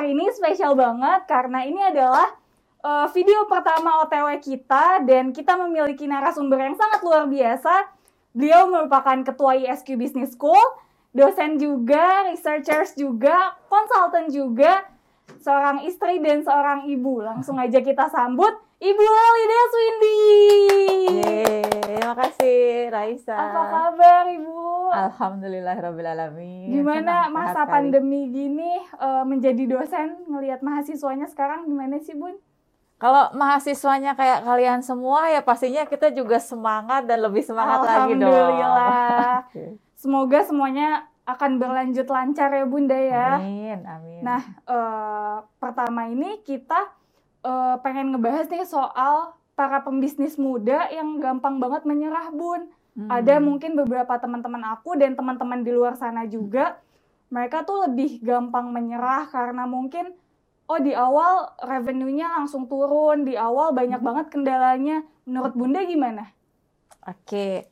hari ini spesial banget karena ini adalah uh, video pertama OTW kita dan kita memiliki narasumber yang sangat luar biasa. Beliau merupakan ketua ISQ Business School, dosen juga, researchers juga, konsultan juga, seorang istri dan seorang ibu. Langsung aja kita sambut Ibu Lida Swindi. Yeay, terima kasih Raisa. Apa kabar Ibu? Alhamdulillahirobbilalamin. Gimana Senang masa pandemi gini uh, menjadi dosen ngelihat mahasiswanya sekarang gimana sih Bun? Kalau mahasiswanya kayak kalian semua ya pastinya kita juga semangat dan lebih semangat lagi dong. Alhamdulillah. Semoga semuanya akan berlanjut lancar ya Bunda ya. Amin, amin. Nah, uh, pertama ini kita uh, pengen ngebahas nih soal para pembisnis muda yang gampang banget menyerah Bun. Hmm. Ada mungkin beberapa teman-teman aku dan teman-teman di luar sana juga, mereka tuh lebih gampang menyerah karena mungkin oh di awal revenue-nya langsung turun, di awal banyak hmm. banget kendalanya. Menurut Bunda gimana? Oke.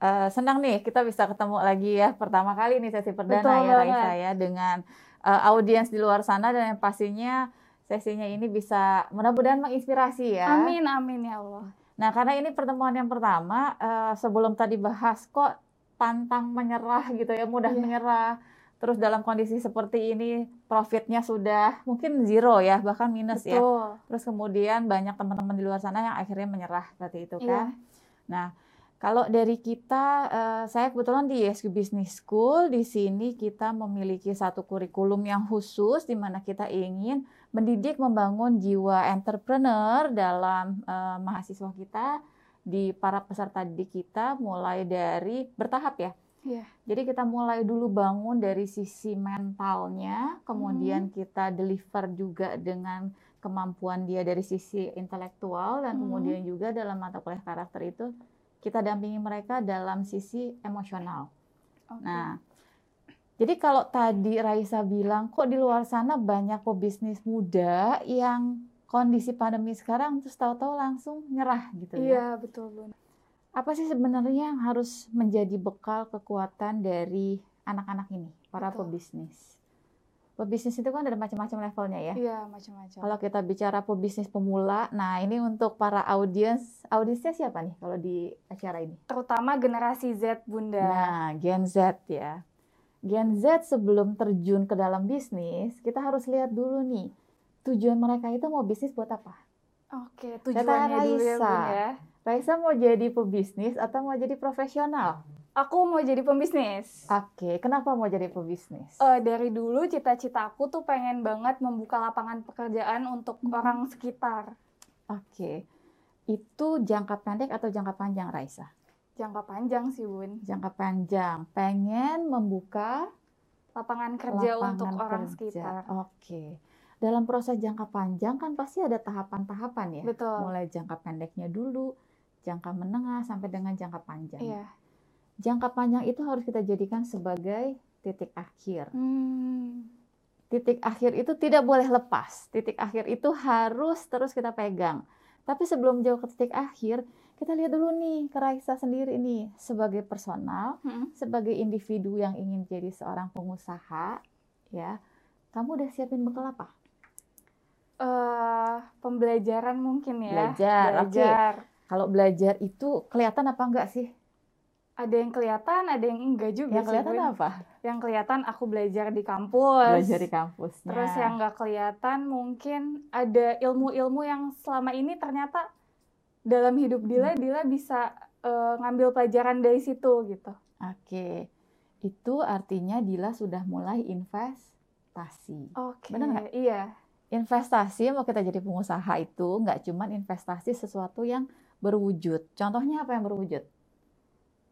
Uh, senang nih kita bisa ketemu lagi ya pertama kali nih sesi perdana Betul ya Raisa ya dengan uh, audiens di luar sana dan yang pastinya sesinya ini bisa mudah-mudahan menginspirasi ya. Amin amin ya Allah. Nah karena ini pertemuan yang pertama uh, sebelum tadi bahas kok pantang menyerah gitu ya mudah yeah. menyerah terus dalam kondisi seperti ini profitnya sudah mungkin zero ya bahkan minus ya. Betul. ya terus kemudian banyak teman-teman di luar sana yang akhirnya menyerah seperti itu kan yeah. nah kalau dari kita uh, saya kebetulan di ESQ Business School di sini kita memiliki satu kurikulum yang khusus di mana kita ingin mendidik membangun jiwa entrepreneur dalam uh, mahasiswa kita di para peserta didik kita mulai dari bertahap ya Yeah. Jadi kita mulai dulu bangun dari sisi mentalnya, kemudian hmm. kita deliver juga dengan kemampuan dia dari sisi intelektual dan hmm. kemudian juga dalam mata kuliah karakter itu kita dampingi mereka dalam sisi emosional. Okay. Nah, jadi kalau tadi Raisa bilang kok di luar sana banyak pebisnis muda yang kondisi pandemi sekarang terus tahu-tahu langsung nyerah gitu ya. Iya, betul, Bu apa sih sebenarnya yang harus menjadi bekal kekuatan dari anak-anak ini, para Betul. pebisnis? Pebisnis itu kan ada macam-macam levelnya ya. Iya, macam-macam. Kalau kita bicara pebisnis pemula, nah ini untuk para audiens, audiensnya siapa nih kalau di acara ini? Terutama generasi Z, Bunda. Nah, Gen Z ya. Gen Z sebelum terjun ke dalam bisnis, kita harus lihat dulu nih, tujuan mereka itu mau bisnis buat apa? Oke, tujuannya dulu ya, Bunda ya. Raisa mau jadi pebisnis atau mau jadi profesional? Aku mau jadi pebisnis. Oke, kenapa mau jadi pebisnis? Uh, dari dulu cita-cita aku tuh pengen banget membuka lapangan pekerjaan untuk hmm. orang sekitar. Oke, itu jangka pendek atau jangka panjang, Raisa? Jangka panjang sih, Bun. Jangka panjang. Pengen membuka lapangan kerja lapangan untuk kerja. orang sekitar. Oke dalam proses jangka panjang kan pasti ada tahapan-tahapan ya. Betul. Mulai jangka pendeknya dulu, jangka menengah sampai dengan jangka panjang. Iya. Jangka panjang itu harus kita jadikan sebagai titik akhir. Hmm. Titik akhir itu tidak boleh lepas. Titik akhir itu harus terus kita pegang. Tapi sebelum jauh ke titik akhir, kita lihat dulu nih ke Raisa sendiri nih sebagai personal, hmm. sebagai individu yang ingin jadi seorang pengusaha, ya. Kamu udah siapin bekal apa? Uh, pembelajaran mungkin ya. Belajar. Belajar. Okay. Kalau belajar itu kelihatan apa enggak sih? Ada yang kelihatan, ada yang enggak juga. Yang kelihatan sih, apa? Yang kelihatan aku belajar di kampus. Belajar di kampus. Terus yang enggak kelihatan mungkin ada ilmu-ilmu yang selama ini ternyata dalam hidup Dila, hmm. Dila bisa uh, ngambil pelajaran dari situ gitu. Oke. Itu artinya Dila sudah mulai investasi. Oke. Benar nggak? Iya investasi mau kita jadi pengusaha itu nggak cuma investasi sesuatu yang berwujud. Contohnya apa yang berwujud?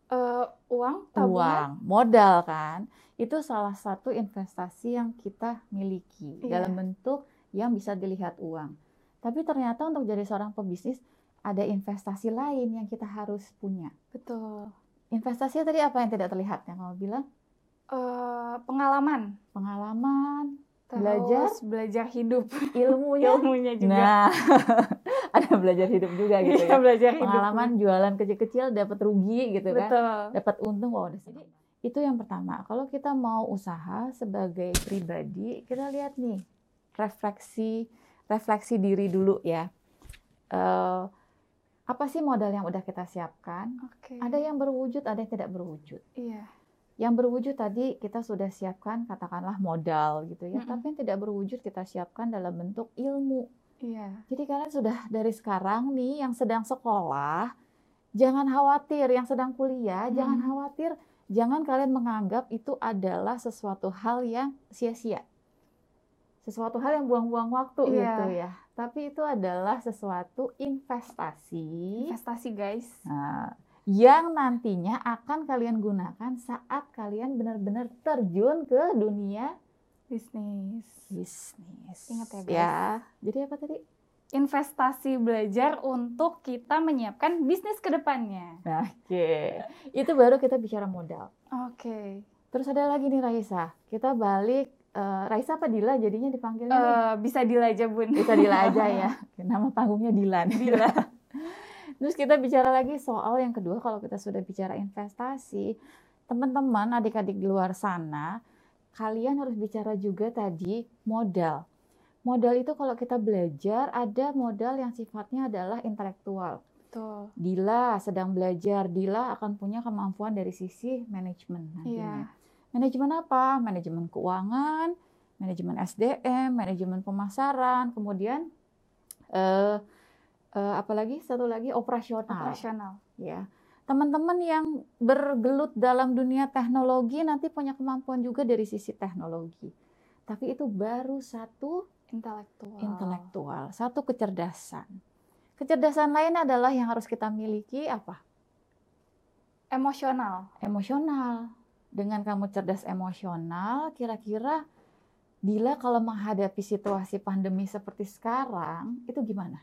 Uh, uang, tabungan. Uang, modal kan. Itu salah satu investasi yang kita miliki iya. dalam bentuk yang bisa dilihat uang. Tapi ternyata untuk jadi seorang pebisnis ada investasi lain yang kita harus punya. Betul. Investasi tadi apa yang tidak terlihat yang kamu bilang? Uh, pengalaman. Pengalaman, Terus belajar belajar hidup ilmunya ilmunya juga nah ada belajar hidup juga gitu iya, ya belajar pengalaman hidup. jualan kecil-kecil dapat rugi gitu kan. Betul. kan dapat untung wow jadi itu yang pertama kalau kita mau usaha sebagai pribadi kita lihat nih refleksi refleksi diri dulu ya. Uh, apa sih modal yang udah kita siapkan? Okay. Ada yang berwujud, ada yang tidak berwujud. Iya. Yang berwujud tadi kita sudah siapkan katakanlah modal gitu ya. Mm -mm. Tapi yang tidak berwujud kita siapkan dalam bentuk ilmu. Iya. Jadi kalian sudah dari sekarang nih yang sedang sekolah, jangan khawatir. Yang sedang kuliah, hmm. jangan khawatir. Jangan kalian menganggap itu adalah sesuatu hal yang sia-sia. Sesuatu hal yang buang-buang waktu iya. gitu ya tapi itu adalah sesuatu investasi. Investasi, guys. Nah, yang nantinya akan kalian gunakan saat kalian benar-benar terjun ke dunia bisnis. Bisnis. Ingat ya, guys. Ya. Jadi apa tadi? Investasi belajar untuk kita menyiapkan bisnis ke depannya. Oke. Okay. Itu baru kita bicara modal. Oke. Okay. Terus ada lagi nih Raisa. Kita balik uh, Raisa apa Dila jadinya dipanggilnya? Uh, bisa Dila aja bun. Bisa Dila aja ya. Nama panggungnya Dilan. Dila. Terus kita bicara lagi soal yang kedua kalau kita sudah bicara investasi, teman-teman adik-adik di luar sana, kalian harus bicara juga tadi modal. Modal itu kalau kita belajar ada modal yang sifatnya adalah intelektual. Betul. Dila sedang belajar, Dila akan punya kemampuan dari sisi manajemen nantinya. Iya. Manajemen apa? Manajemen keuangan, manajemen SDM, manajemen pemasaran, kemudian uh, uh, apa lagi? Satu lagi operasional. Operasional. Ya. Teman-teman yang bergelut dalam dunia teknologi nanti punya kemampuan juga dari sisi teknologi. Tapi itu baru satu intelektual. Intelektual, satu kecerdasan. Kecerdasan lain adalah yang harus kita miliki apa? Emosional. Emosional dengan kamu cerdas emosional, kira-kira Dila kalau menghadapi situasi pandemi seperti sekarang, itu gimana?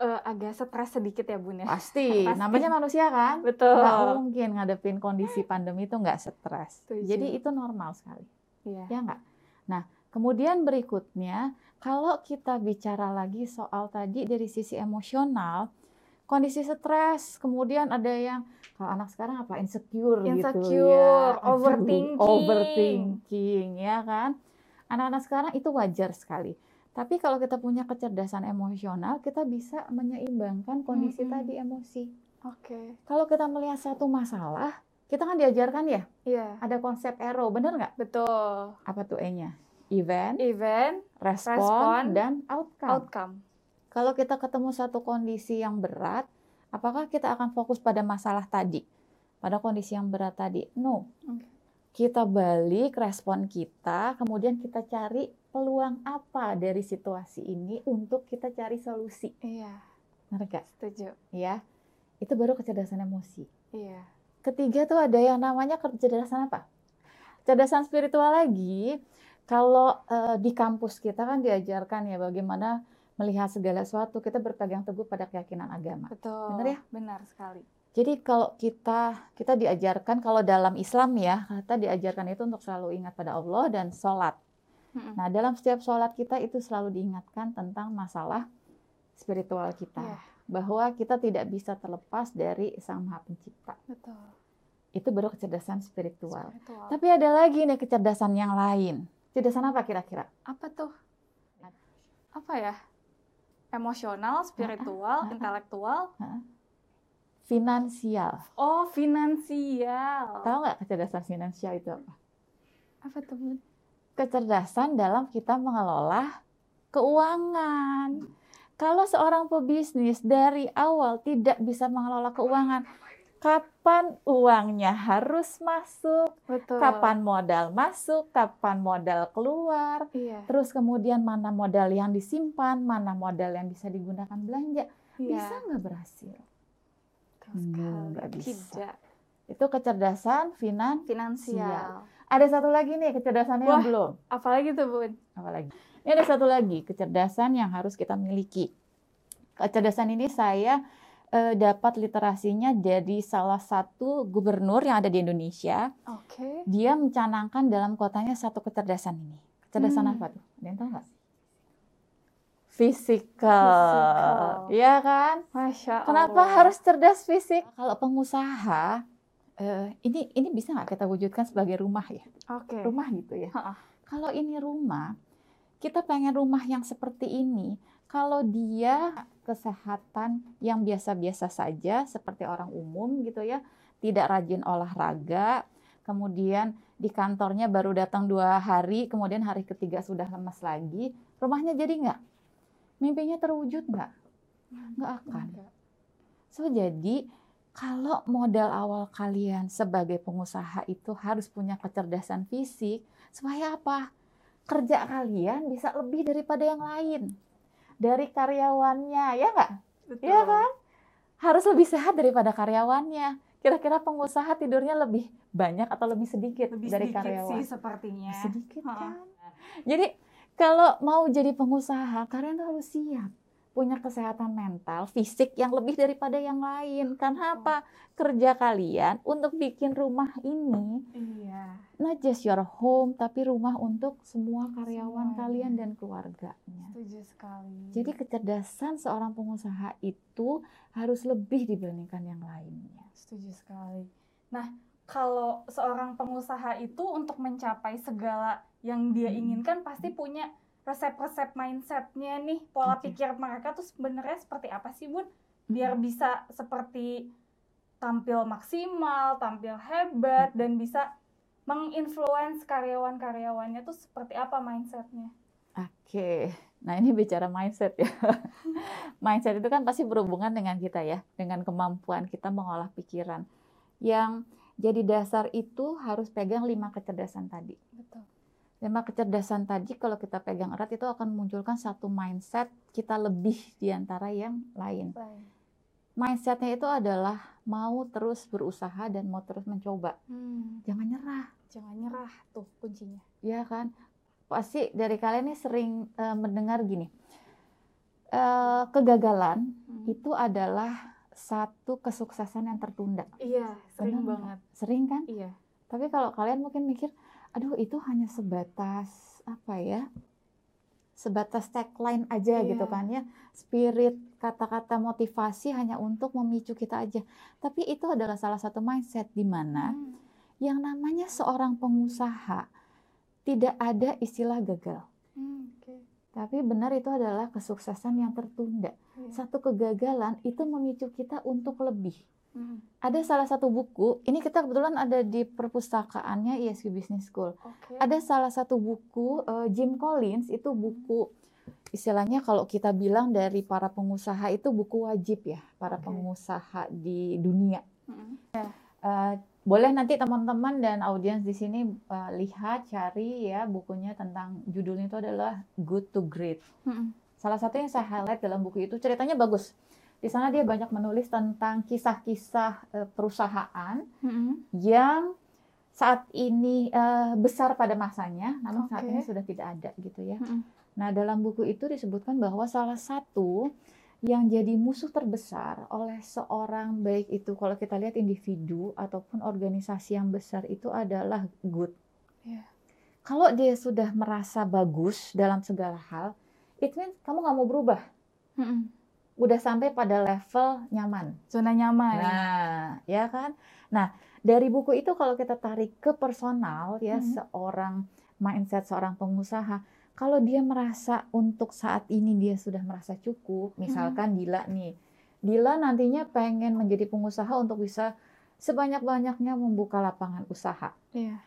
Uh, agak stres sedikit ya Bun ya? Pasti, Pasti. namanya manusia kan? Betul. Nggak mungkin ngadepin kondisi pandemi itu nggak stres. Tujuh. Jadi itu normal sekali. Iya. Ya nggak? Nah, kemudian berikutnya, kalau kita bicara lagi soal tadi dari sisi emosional, kondisi stres, kemudian ada yang kalau anak sekarang apa insecure, insecure gitu ya, overthinking, overthinking ya kan. Anak-anak sekarang itu wajar sekali. Tapi kalau kita punya kecerdasan emosional, kita bisa menyeimbangkan kondisi -hmm. tadi emosi. Oke. Okay. Kalau kita melihat satu masalah, kita kan diajarkan ya, iya. ada konsep ERO, bener nggak? Betul. Apa tuh E-nya? Event, event, respon, respon, dan outcome. Outcome. Kalau kita ketemu satu kondisi yang berat, apakah kita akan fokus pada masalah tadi? Pada kondisi yang berat tadi? No. Kita balik respon kita, kemudian kita cari peluang apa dari situasi ini untuk kita cari solusi. Iya. Benar gak? Setuju. Ya. Itu baru kecerdasan emosi. Iya. Ketiga tuh ada yang namanya kecerdasan apa? Kecerdasan spiritual lagi. Kalau uh, di kampus kita kan diajarkan ya bagaimana melihat segala sesuatu kita berpegang teguh pada keyakinan agama. Betul. Benar ya? Benar sekali. Jadi kalau kita kita diajarkan kalau dalam Islam ya kita diajarkan itu untuk selalu ingat pada Allah dan sholat. Hmm Nah dalam setiap sholat kita itu selalu diingatkan tentang masalah spiritual kita, yeah. bahwa kita tidak bisa terlepas dari Sang Maha Pencipta. Betul. Itu baru kecerdasan spiritual. spiritual. Tapi ada lagi nih kecerdasan yang lain. Kecerdasan apa kira-kira? Apa tuh? Apa ya? emosional, spiritual, intelektual, finansial. Oh, finansial. Tahu nggak kecerdasan finansial itu apa? Apa tuh, Kecerdasan dalam kita mengelola keuangan. Kalau seorang pebisnis dari awal tidak bisa mengelola keuangan, kapan uangnya harus masuk, Betul. kapan modal masuk, kapan modal keluar, iya. terus kemudian mana modal yang disimpan, mana modal yang bisa digunakan belanja, iya. bisa nggak berhasil? Nggak bisa. Tidak. Itu kecerdasan finan finansial. Ada satu lagi nih kecerdasannya Wah, yang belum. Apalagi tuh bun? Apalagi? Ini ada satu lagi kecerdasan yang harus kita miliki. Kecerdasan ini saya uh, dapat literasinya dari salah satu gubernur yang ada di Indonesia. Oke. Okay. Dia mencanangkan dalam kotanya satu kecerdasan ini. Kecerdasan hmm. apa tuh? Ada yang tahu nggak? Fisikal. Iya kan? Masya Allah. Kenapa harus cerdas fisik? Kalau pengusaha, uh, ini ini bisa nggak kita wujudkan sebagai rumah ya? Oke. Okay. Rumah gitu ya. Ha -ha. Kalau ini rumah, kita pengen rumah yang seperti ini. Kalau dia kesehatan yang biasa-biasa saja seperti orang umum gitu ya, tidak rajin olahraga, kemudian di kantornya baru datang dua hari, kemudian hari ketiga sudah lemas lagi, rumahnya jadi nggak? Mimpinya terwujud nggak? Nggak akan. So jadi kalau modal awal kalian sebagai pengusaha itu harus punya kecerdasan fisik, supaya apa? Kerja kalian bisa lebih daripada yang lain. Dari karyawannya, ya nggak? Iya kan? Harus lebih sehat daripada karyawannya. Kira-kira pengusaha tidurnya lebih banyak atau lebih sedikit Lebih dari sedikit karyawan? sih sepertinya. Sedikit kan? Jadi kalau mau jadi pengusaha, kalian harus siap punya kesehatan mental, fisik yang lebih daripada yang lain. Karena apa? Kerja kalian untuk bikin rumah ini Iya. not just your home, tapi rumah untuk semua karyawan Semuanya. kalian dan keluarganya. Setuju sekali. Jadi kecerdasan seorang pengusaha itu harus lebih dibandingkan yang lainnya. Setuju sekali. Nah, kalau seorang pengusaha itu untuk mencapai segala yang dia Hmm. inginkan pasti punya resep-resep mindsetnya nih, pola pikir mereka tuh sebenarnya seperti apa sih, Bun? Biar bisa seperti tampil maksimal, tampil hebat, dan bisa menginfluence karyawan-karyawannya tuh seperti apa mindsetnya? Oke, nah ini bicara mindset ya. mindset itu kan pasti berhubungan dengan kita ya, dengan kemampuan kita mengolah pikiran. Yang jadi dasar itu harus pegang lima kecerdasan tadi. Betul. Lima kecerdasan tadi kalau kita pegang erat itu akan memunculkan satu mindset kita lebih di antara yang lain. Mindsetnya itu adalah mau terus berusaha dan mau terus mencoba. Hmm, Jangan nyerah. jangan nyerah tuh kuncinya. Ya kan? Pasti dari kalian ini sering eh, mendengar gini. Eh, kegagalan Hmm. itu adalah satu kesuksesan yang tertunda. Iya, sering Benar banget. Sering kan? Iya. Tapi kalau kalian mungkin mikir, aduh itu hanya sebatas apa ya? Sebatas tagline aja Iya. gitu kan ya. Spirit, kata-kata motivasi hanya untuk memicu kita aja. Tapi itu adalah salah satu mindset di mana Hmm. yang namanya seorang pengusaha tidak ada istilah gagal. Hmm, oke. Tapi benar itu adalah kesuksesan yang tertunda. Iya. Satu kegagalan itu memicu kita untuk lebih. Hmm, Ada salah satu buku, ini kita kebetulan ada di perpustakaannya ISQ Business School. Oke. Ada salah satu buku eh, Jim Collins itu buku istilahnya kalau kita bilang dari para pengusaha itu buku wajib ya para Oke. pengusaha di dunia. Hmm. Eh, boleh nanti teman-teman dan audiens di sini eh, lihat cari ya bukunya tentang judulnya itu adalah Good to Great. Hmm. Salah satu yang saya highlight dalam buku itu ceritanya bagus. Di sana dia banyak menulis tentang kisah-kisah eh, perusahaan Hmm. yang saat ini eh, besar pada masanya, namun saat Oke. ini sudah tidak ada gitu ya. Hmm. Nah, dalam buku itu disebutkan bahwa salah satu yang jadi musuh terbesar oleh seorang baik itu kalau kita lihat individu ataupun organisasi yang besar itu adalah good. Iya. Kalau dia sudah merasa bagus dalam segala hal, it means kamu nggak mau berubah. Hmm. Udah sampai pada level nyaman. Zona nyaman. Nah, ya kan? Nah, dari buku itu kalau kita tarik ke personal ya Hmm. seorang mindset seorang pengusaha, kalau dia merasa untuk saat ini dia sudah merasa cukup, misalkan Dila nih. Dila nantinya pengen menjadi pengusaha untuk bisa sebanyak-banyaknya membuka lapangan usaha. Iya.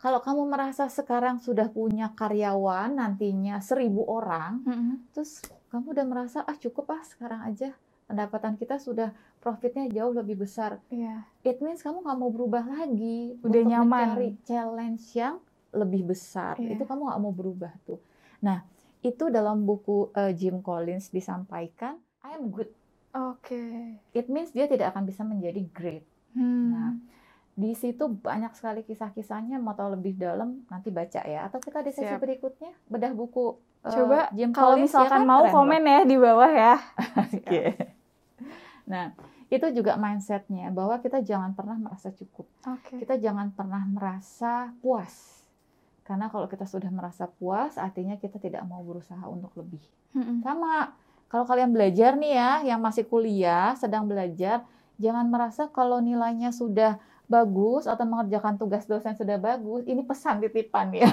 Kalau kamu merasa sekarang sudah punya karyawan nantinya seribu orang, Hmm. terus kamu udah merasa ah cukup ah sekarang aja pendapatan kita sudah profitnya jauh lebih besar. Iya. It means kamu nggak mau berubah lagi Udah untuk nyaman. mencari challenge yang lebih besar. Iya. Itu kamu nggak mau berubah tuh. Nah itu dalam buku eh, Jim Collins disampaikan I am good. Oke. It means dia tidak akan bisa menjadi great. Hmm. Nah, di situ banyak sekali kisah-kisahnya mau tahu lebih dalam nanti baca ya atau kita di sesi Siap. berikutnya bedah buku Coba Jim Kalau Collins, ya misalkan kan? mau komen ya di bawah ya. Oke. Nah, itu juga mindsetnya bahwa kita jangan pernah merasa cukup. Oke. Kita jangan pernah merasa puas. Karena kalau kita sudah merasa puas, artinya kita tidak mau berusaha untuk lebih. Hmm. Sama, kalau kalian belajar nih ya, yang masih kuliah, sedang belajar, jangan merasa kalau nilainya sudah bagus atau mengerjakan tugas dosen sudah bagus, ini pesan titipan ya.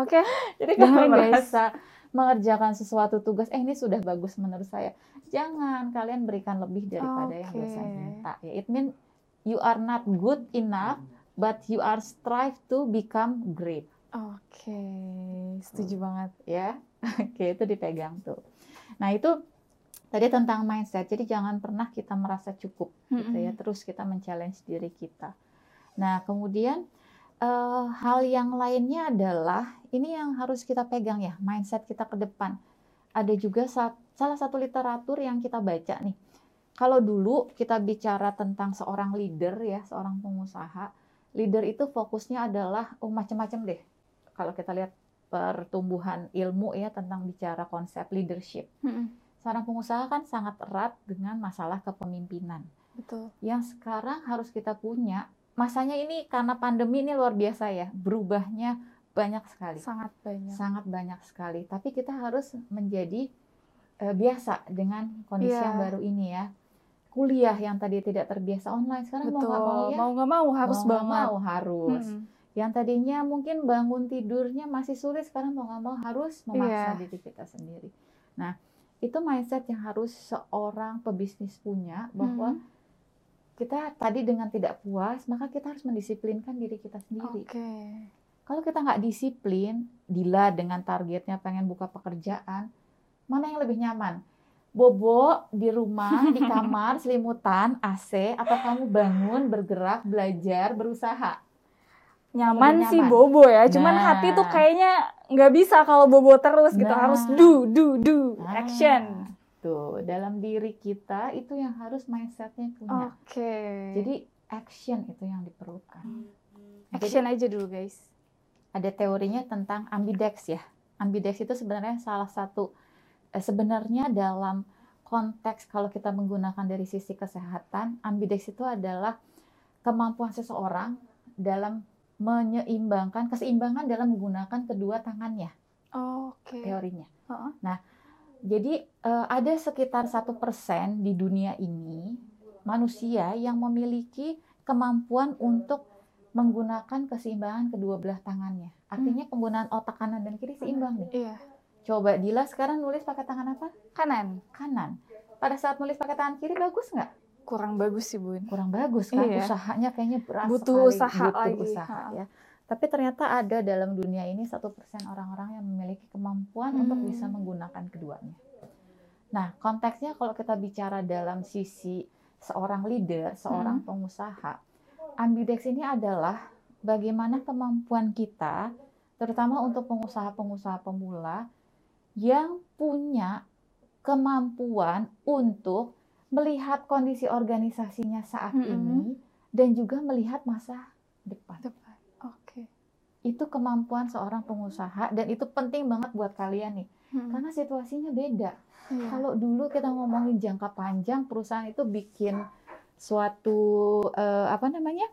Oke. Jadi kalau merasa mengerjakan sesuatu tugas, eh ini sudah bagus menurut saya. Jangan kalian berikan lebih daripada yang Oke. dosen minta. Ya, it mean you are not good enough, but you are strive to become great. Oke, setuju banget. Ya, oke itu dipegang tuh. Nah itu tadi tentang mindset. Jadi jangan pernah kita merasa cukup, gitu ya. Terus kita men-challenge diri kita. Nah kemudian eh, hal yang lainnya adalah ini yang harus kita pegang ya, mindset kita ke depan. Ada juga sa- salah satu literatur yang kita baca nih. Kalau dulu kita bicara tentang seorang leader ya, seorang pengusaha, leader itu fokusnya adalah oh macam-macam deh. Kalau kita lihat pertumbuhan ilmu ya tentang bicara konsep leadership. Mm-mm. Seorang pengusaha kan sangat erat dengan masalah kepemimpinan Betul. yang sekarang harus kita punya. Masanya ini karena pandemi ini luar biasa ya, berubahnya banyak sekali, Sangat banyak. sangat banyak sekali. Tapi kita harus menjadi eh, biasa dengan kondisi Iya. yang baru ini ya. Kuliah yang tadi tidak terbiasa online sekarang mau Betul. nggak mau ya, Mau nggak mau harus mau banget. mau harus. Mm-mm. Yang tadinya mungkin bangun tidurnya masih sulit, sekarang mau nggak mau harus memaksa Iya. diri kita sendiri. Nah, itu mindset yang harus seorang pebisnis punya bahwa Mm. kita tadi dengan tidak puas, maka kita harus mendisiplinkan diri kita sendiri. Oke. Kalau kita nggak disiplin, Dila dengan targetnya pengen buka pekerjaan, mana yang lebih nyaman? Bobo di rumah, di kamar, selimutan, AC, atau kamu bangun, bergerak, belajar, berusaha? Nyaman Lebih sih nyaman. bobo ya, cuman Nah. hati tuh kayaknya nggak bisa kalau bobo terus gitu. Nah. Harus do, do, do, Ah, action. Tuh, dalam diri kita itu yang harus mindsetnya punya. Oke. Jadi action itu yang diperlukan. action aja dulu guys. ada teorinya tentang ambidex ya. Ambidex itu sebenarnya salah satu eh, sebenarnya dalam konteks kalau kita menggunakan dari sisi kesehatan, ambidex itu adalah kemampuan seseorang dalam menyeimbangkan keseimbangan dalam menggunakan kedua tangannya Oke. teorinya. Heeh. Nah, jadi eh, ada sekitar satu persen di dunia ini manusia yang memiliki kemampuan untuk menggunakan keseimbangan kedua belah tangannya. Artinya penggunaan otak kanan dan kiri seimbang nih. Iya. Coba Dila sekarang nulis pakai tangan apa? Kanan. Kanan. Pada saat nulis pakai tangan kiri bagus nggak? Kurang bagus sih bun. Kurang bagus kan? Iya. Usahanya kayaknya berat Butuh sekali. usaha Butuh lagi. usaha Ha. ya. Tapi ternyata ada dalam dunia ini satu persen orang-orang yang memiliki kemampuan untuk Hmm. bisa menggunakan keduanya. Nah, konteksnya kalau kita bicara dalam sisi seorang leader, seorang Hmm. pengusaha, ambidex ini adalah bagaimana kemampuan kita, terutama untuk pengusaha-pengusaha pemula yang punya kemampuan untuk melihat kondisi organisasinya saat Mm-mm. ini dan juga melihat masa depan. Depan. Oke. Itu kemampuan seorang pengusaha dan itu penting banget buat kalian nih. Hmm. Karena situasinya beda. Iya. Kalau dulu kita ngomongin jangka panjang, perusahaan itu bikin suatu eh, apa namanya?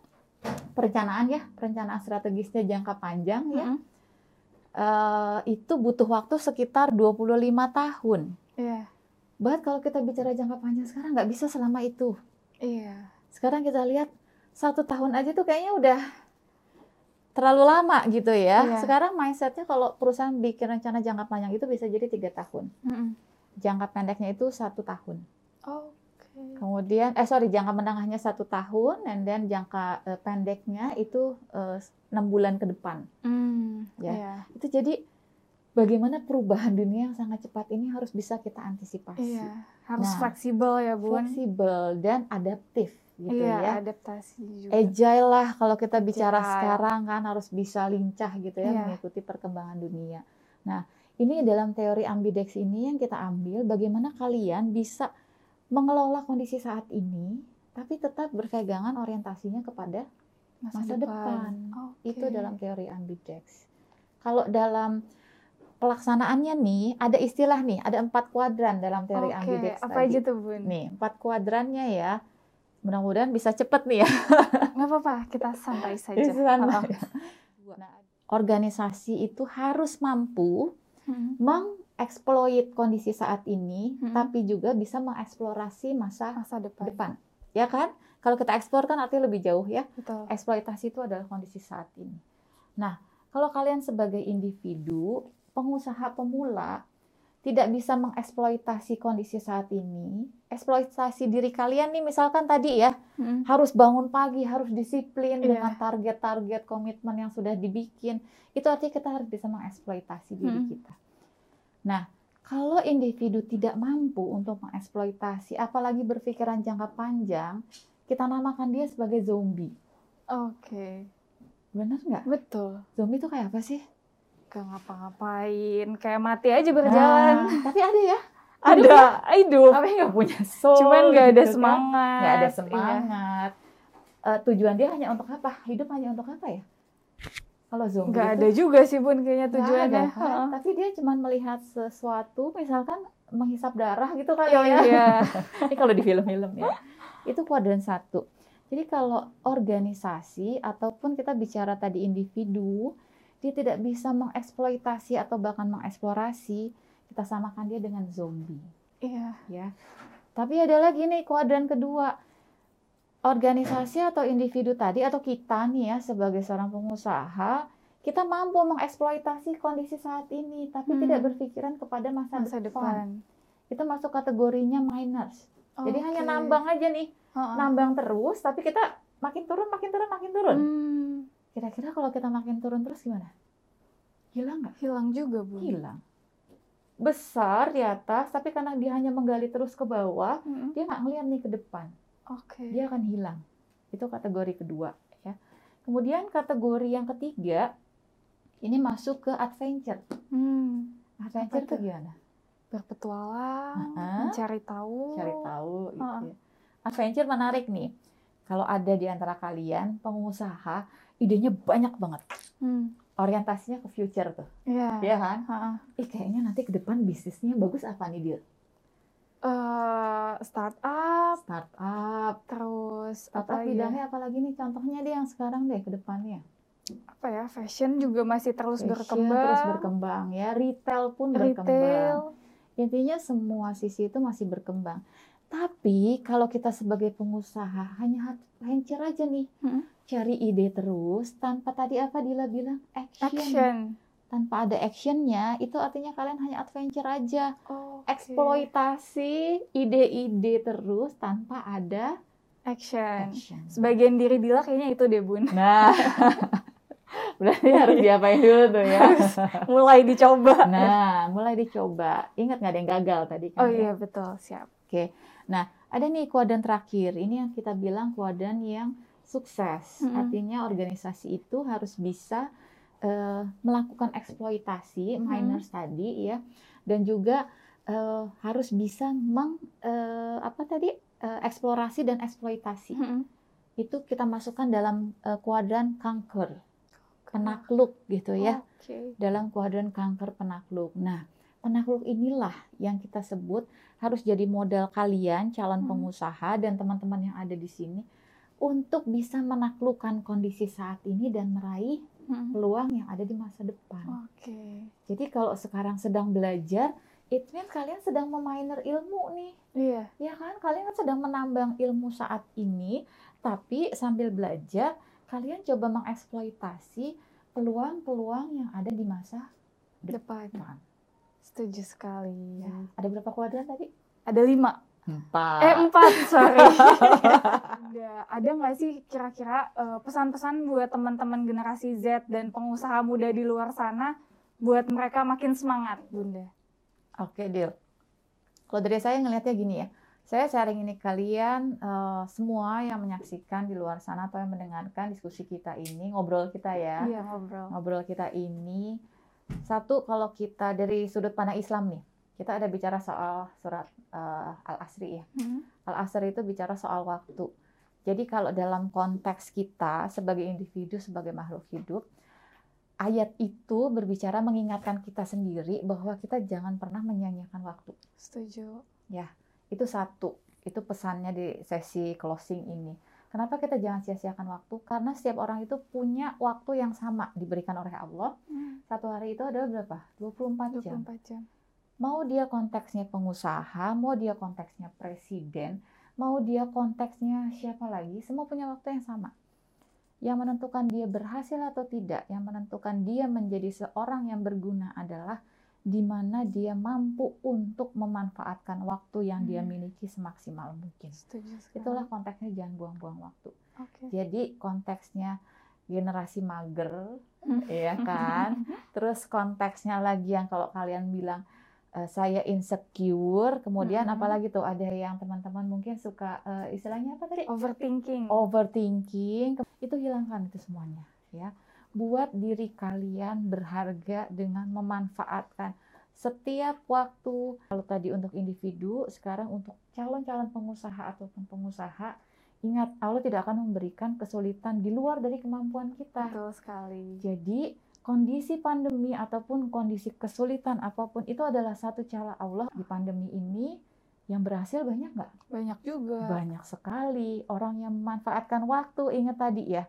perencanaan ya, perencanaan strategisnya jangka panjang ya. Mm-mm. Eh, itu butuh waktu sekitar 25 tahun. Iya. Bahkan kalau kita bicara jangka panjang sekarang nggak bisa selama itu. Iya. Sekarang kita lihat satu tahun aja tuh kayaknya udah terlalu lama gitu ya. Iya. Sekarang mindsetnya kalau perusahaan bikin rencana jangka panjang itu bisa jadi tiga tahun. Mm-mm. Jangka pendeknya itu satu tahun. Oke. Kemudian, eh sorry, jangka menengahnya satu tahun, and then jangka eh, pendeknya itu eh, enam bulan ke depan. Hmm. Ya. Iya. Itu jadi bagaimana perubahan dunia yang sangat cepat ini harus bisa kita antisipasi. Iya. Harus Nah, fleksibel ya bun. Fleksibel dan adaptif gitu iya. ya. Adaptasi juga. agile lah kalau kita bicara Agile. sekarang kan harus bisa lincah gitu ya Iya. mengikuti perkembangan dunia. Nah, ini dalam teori ambidex ini yang kita ambil bagaimana kalian bisa mengelola kondisi saat ini tapi tetap berpegangan orientasinya kepada masa depan. Oke. Itu dalam teori ambidex. Kalau dalam pelaksanaannya nih ada istilah nih, ada empat kuadran dalam teori Oke, ambidex Apa tadi. aja tuh bun? Nih, empat kuadrannya ya. Mudah-mudahan bisa cepet nih ya. Nggak apa-apa. Kita santai saja. Oh. Nah, organisasi itu harus mampu Hmm. mengeksploit kondisi saat ini, Hmm. tapi juga bisa mengeksplorasi masa Masa depan. depan. Ya kan? Kalau kita eksplor kan artinya lebih jauh ya. Betul. Eksploitasi itu adalah kondisi saat ini. Nah, kalau kalian sebagai individu, pengusaha pemula, tidak bisa mengeksploitasi kondisi saat ini, eksploitasi diri kalian nih misalkan tadi ya, Mm. harus bangun pagi, harus disiplin Iya. dengan target-target komitmen yang sudah dibikin. Itu artinya kita harus bisa mengeksploitasi diri Hmm. kita. Nah, kalau individu tidak mampu untuk mengeksploitasi, apalagi berpikiran jangka panjang, kita namakan dia sebagai zombie. Oke, Benar nggak? betul. Zombie itu kayak apa sih? Gak ngapa-ngapain, kayak mati aja berjalan. Nah, tapi ada ya, ada, hidup. tapi nggak punya soul. Cuman gak ada gitu kan. semangat. Nggak ada Iya. semangat. Eh, tujuan dia hanya untuk apa? Hidup hanya untuk apa ya? Kalau zombie Nggak ada juga sih bun kayaknya Nggak tujuannya. ada, kan? Tapi dia cuma melihat sesuatu, misalkan menghisap darah gitu kali Oh ya. iya. Ini kalau di film-film ya. Itu kuadran satu. Jadi kalau organisasi ataupun kita bicara tadi individu, dia tidak bisa mengeksploitasi atau bahkan mengeksplorasi, kita samakan dia dengan zombie Iya. ya. Tapi ada lagi nih kuadran kedua. Organisasi atau individu tadi atau kita nih ya sebagai seorang pengusaha, kita mampu mengeksploitasi kondisi saat ini tapi Hmm. tidak berpikiran kepada masa, Masa depan. depan. Itu masuk kategorinya miners. Jadi hanya nambang aja nih, Heeh. nambang terus tapi kita makin turun, makin turun, makin turun. Hmm, Kira-kira kalau kita makin turun terus gimana? Hilang nggak? hilang juga bun. Hilang. Besar di atas tapi karena dia hanya menggali terus ke bawah, Mm-mm. dia nggak ngeliat nih ke depan. Oke. dia akan hilang. Itu kategori kedua ya. Kemudian kategori yang ketiga ini masuk ke adventure. Hmm, Adventure itu tuh? gimana? berpetualang, Heeh. mencari tahu. Cari tahu gitu. Heeh. ya. Adventure menarik nih. Kalau ada di antara kalian pengusaha, idenya banyak banget. Hmm, Orientasinya ke future tuh, Iya. ya kan? Heeh. Ih kayaknya nanti ke depan bisnisnya bagus apa nih dia? Eh, startup, Startup. terus Startup apa ya? bidangnya apalagi nih contohnya deh yang sekarang deh ke depannya. Apa ya? Fashion juga masih terus Fashion berkembang. terus berkembang ya, retail pun berkembang. Retail. Intinya semua sisi itu masih berkembang. Tapi kalau kita sebagai pengusaha hanya venture aja nih, Mm-mm. cari ide terus tanpa tadi apa Dila bilang action. Action. Tanpa ada actionnya itu artinya kalian hanya adventure aja, Oke. eksploitasi ide-ide terus tanpa ada Action. action. Sebagian diri Dila kayaknya itu deh bun. Nah, berarti harus diapain dulu tuh ya. Mulai dicoba. Nah, mulai dicoba. Ingat nggak ada yang gagal tadi Oh kan? ya? iya betul siap. Ada nih kuadran terakhir. Ini yang kita bilang kuadran yang sukses. Mm-mm. Artinya organisasi itu harus bisa eh, melakukan eksploitasi Mm-mm. miners tadi ya, dan juga eh, harus bisa meng eh, apa tadi eh, eksplorasi dan eksploitasi. Mm-mm. Itu kita masukkan dalam eh, kuadran kanker penakluk gitu ya Oke. dalam kuadran kanker penakluk. Nah, penakluk inilah yang kita sebut harus jadi modal kalian calon Hmm. pengusaha dan teman-teman yang ada di sini untuk bisa menaklukkan kondisi saat ini dan meraih Mm-mm. peluang yang ada di masa depan. Oke. Jadi kalau sekarang sedang belajar, it means kalian sedang meminer ilmu nih. Iya. Ya kan? Kalian kan sedang menambang ilmu saat ini, tapi sambil belajar kalian coba mengeksploitasi peluang-peluang yang ada di masa Depan. depan. Setuju sekali. Ya, ada berapa kuadran tadi? Ada lima. Empat. Eh empat sorry. ada ada nggak sih kira-kira eh, pesan-pesan buat teman-teman generasi Z dan pengusaha muda di luar sana buat mereka makin semangat, Bunda? Oke, deal. Kalau dari saya ngelihatnya gini ya. Saya sharing ini kalian eh, semua yang menyaksikan di luar sana atau yang mendengarkan diskusi kita ini, ngobrol kita ya. Iya ngobrol. Ngobrol kita ini satu kalau kita dari sudut pandang Islam nih, kita ada bicara soal surat eh, Al-Asri ya. Hmm. Al-Asr itu bicara soal waktu. Jadi kalau dalam konteks kita sebagai individu, sebagai makhluk hidup, ayat itu berbicara mengingatkan kita sendiri bahwa kita jangan pernah menyia-nyiakan waktu. Setuju. Itu satu. Itu pesannya di sesi closing ini. Kenapa kita jangan sia-siakan waktu? Karena setiap orang itu punya waktu yang sama diberikan oleh Allah. Hmm. Satu hari itu adalah berapa? 24 jam. 24 jam. mau dia konteksnya pengusaha, mau dia konteksnya presiden, mau dia konteksnya siapa lagi, semua punya waktu yang sama. Yang menentukan dia berhasil atau tidak, yang menentukan dia menjadi seorang yang berguna adalah di mana dia mampu untuk memanfaatkan waktu yang dia Hmm. miliki semaksimal mungkin. Itulah konteksnya jangan buang-buang waktu. Oke. Jadi konteksnya generasi mager, ya kan? Terus konteksnya lagi yang kalau kalian bilang eh, saya insecure, kemudian Mm-mm. apalagi tuh ada yang teman-teman mungkin suka eh, istilahnya apa tadi? Overthinking. Overthinking, itu hilangkan itu semuanya, ya. Buat diri kalian berharga dengan memanfaatkan setiap waktu. Kalau tadi untuk individu, sekarang untuk calon-calon pengusaha ataupun pengusaha, ingat Allah tidak akan memberikan kesulitan di luar dari kemampuan kita. Betul sekali. Jadi kondisi pandemi ataupun kondisi kesulitan apa pun itu adalah satu cara Allah di pandemi ini yang berhasil banyak nggak? Banyak juga. Banyak sekali orang yang memanfaatkan waktu. Ingat tadi ya,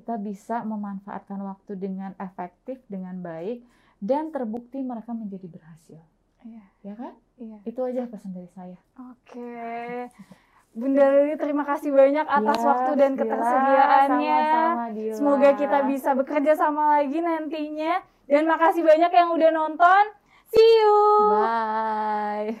kita bisa memanfaatkan waktu dengan efektif, dengan baik, dan terbukti mereka menjadi berhasil. Iya. Ya kan? Iya. Itu aja pesan dari saya. Oke. Bunda Lili terima kasih banyak atas Ya, waktu dan ketersediaannya. sama-sama, Dila. Semoga kita bisa bekerja sama lagi nantinya. Dan makasih banyak yang udah nonton. See you. Bye.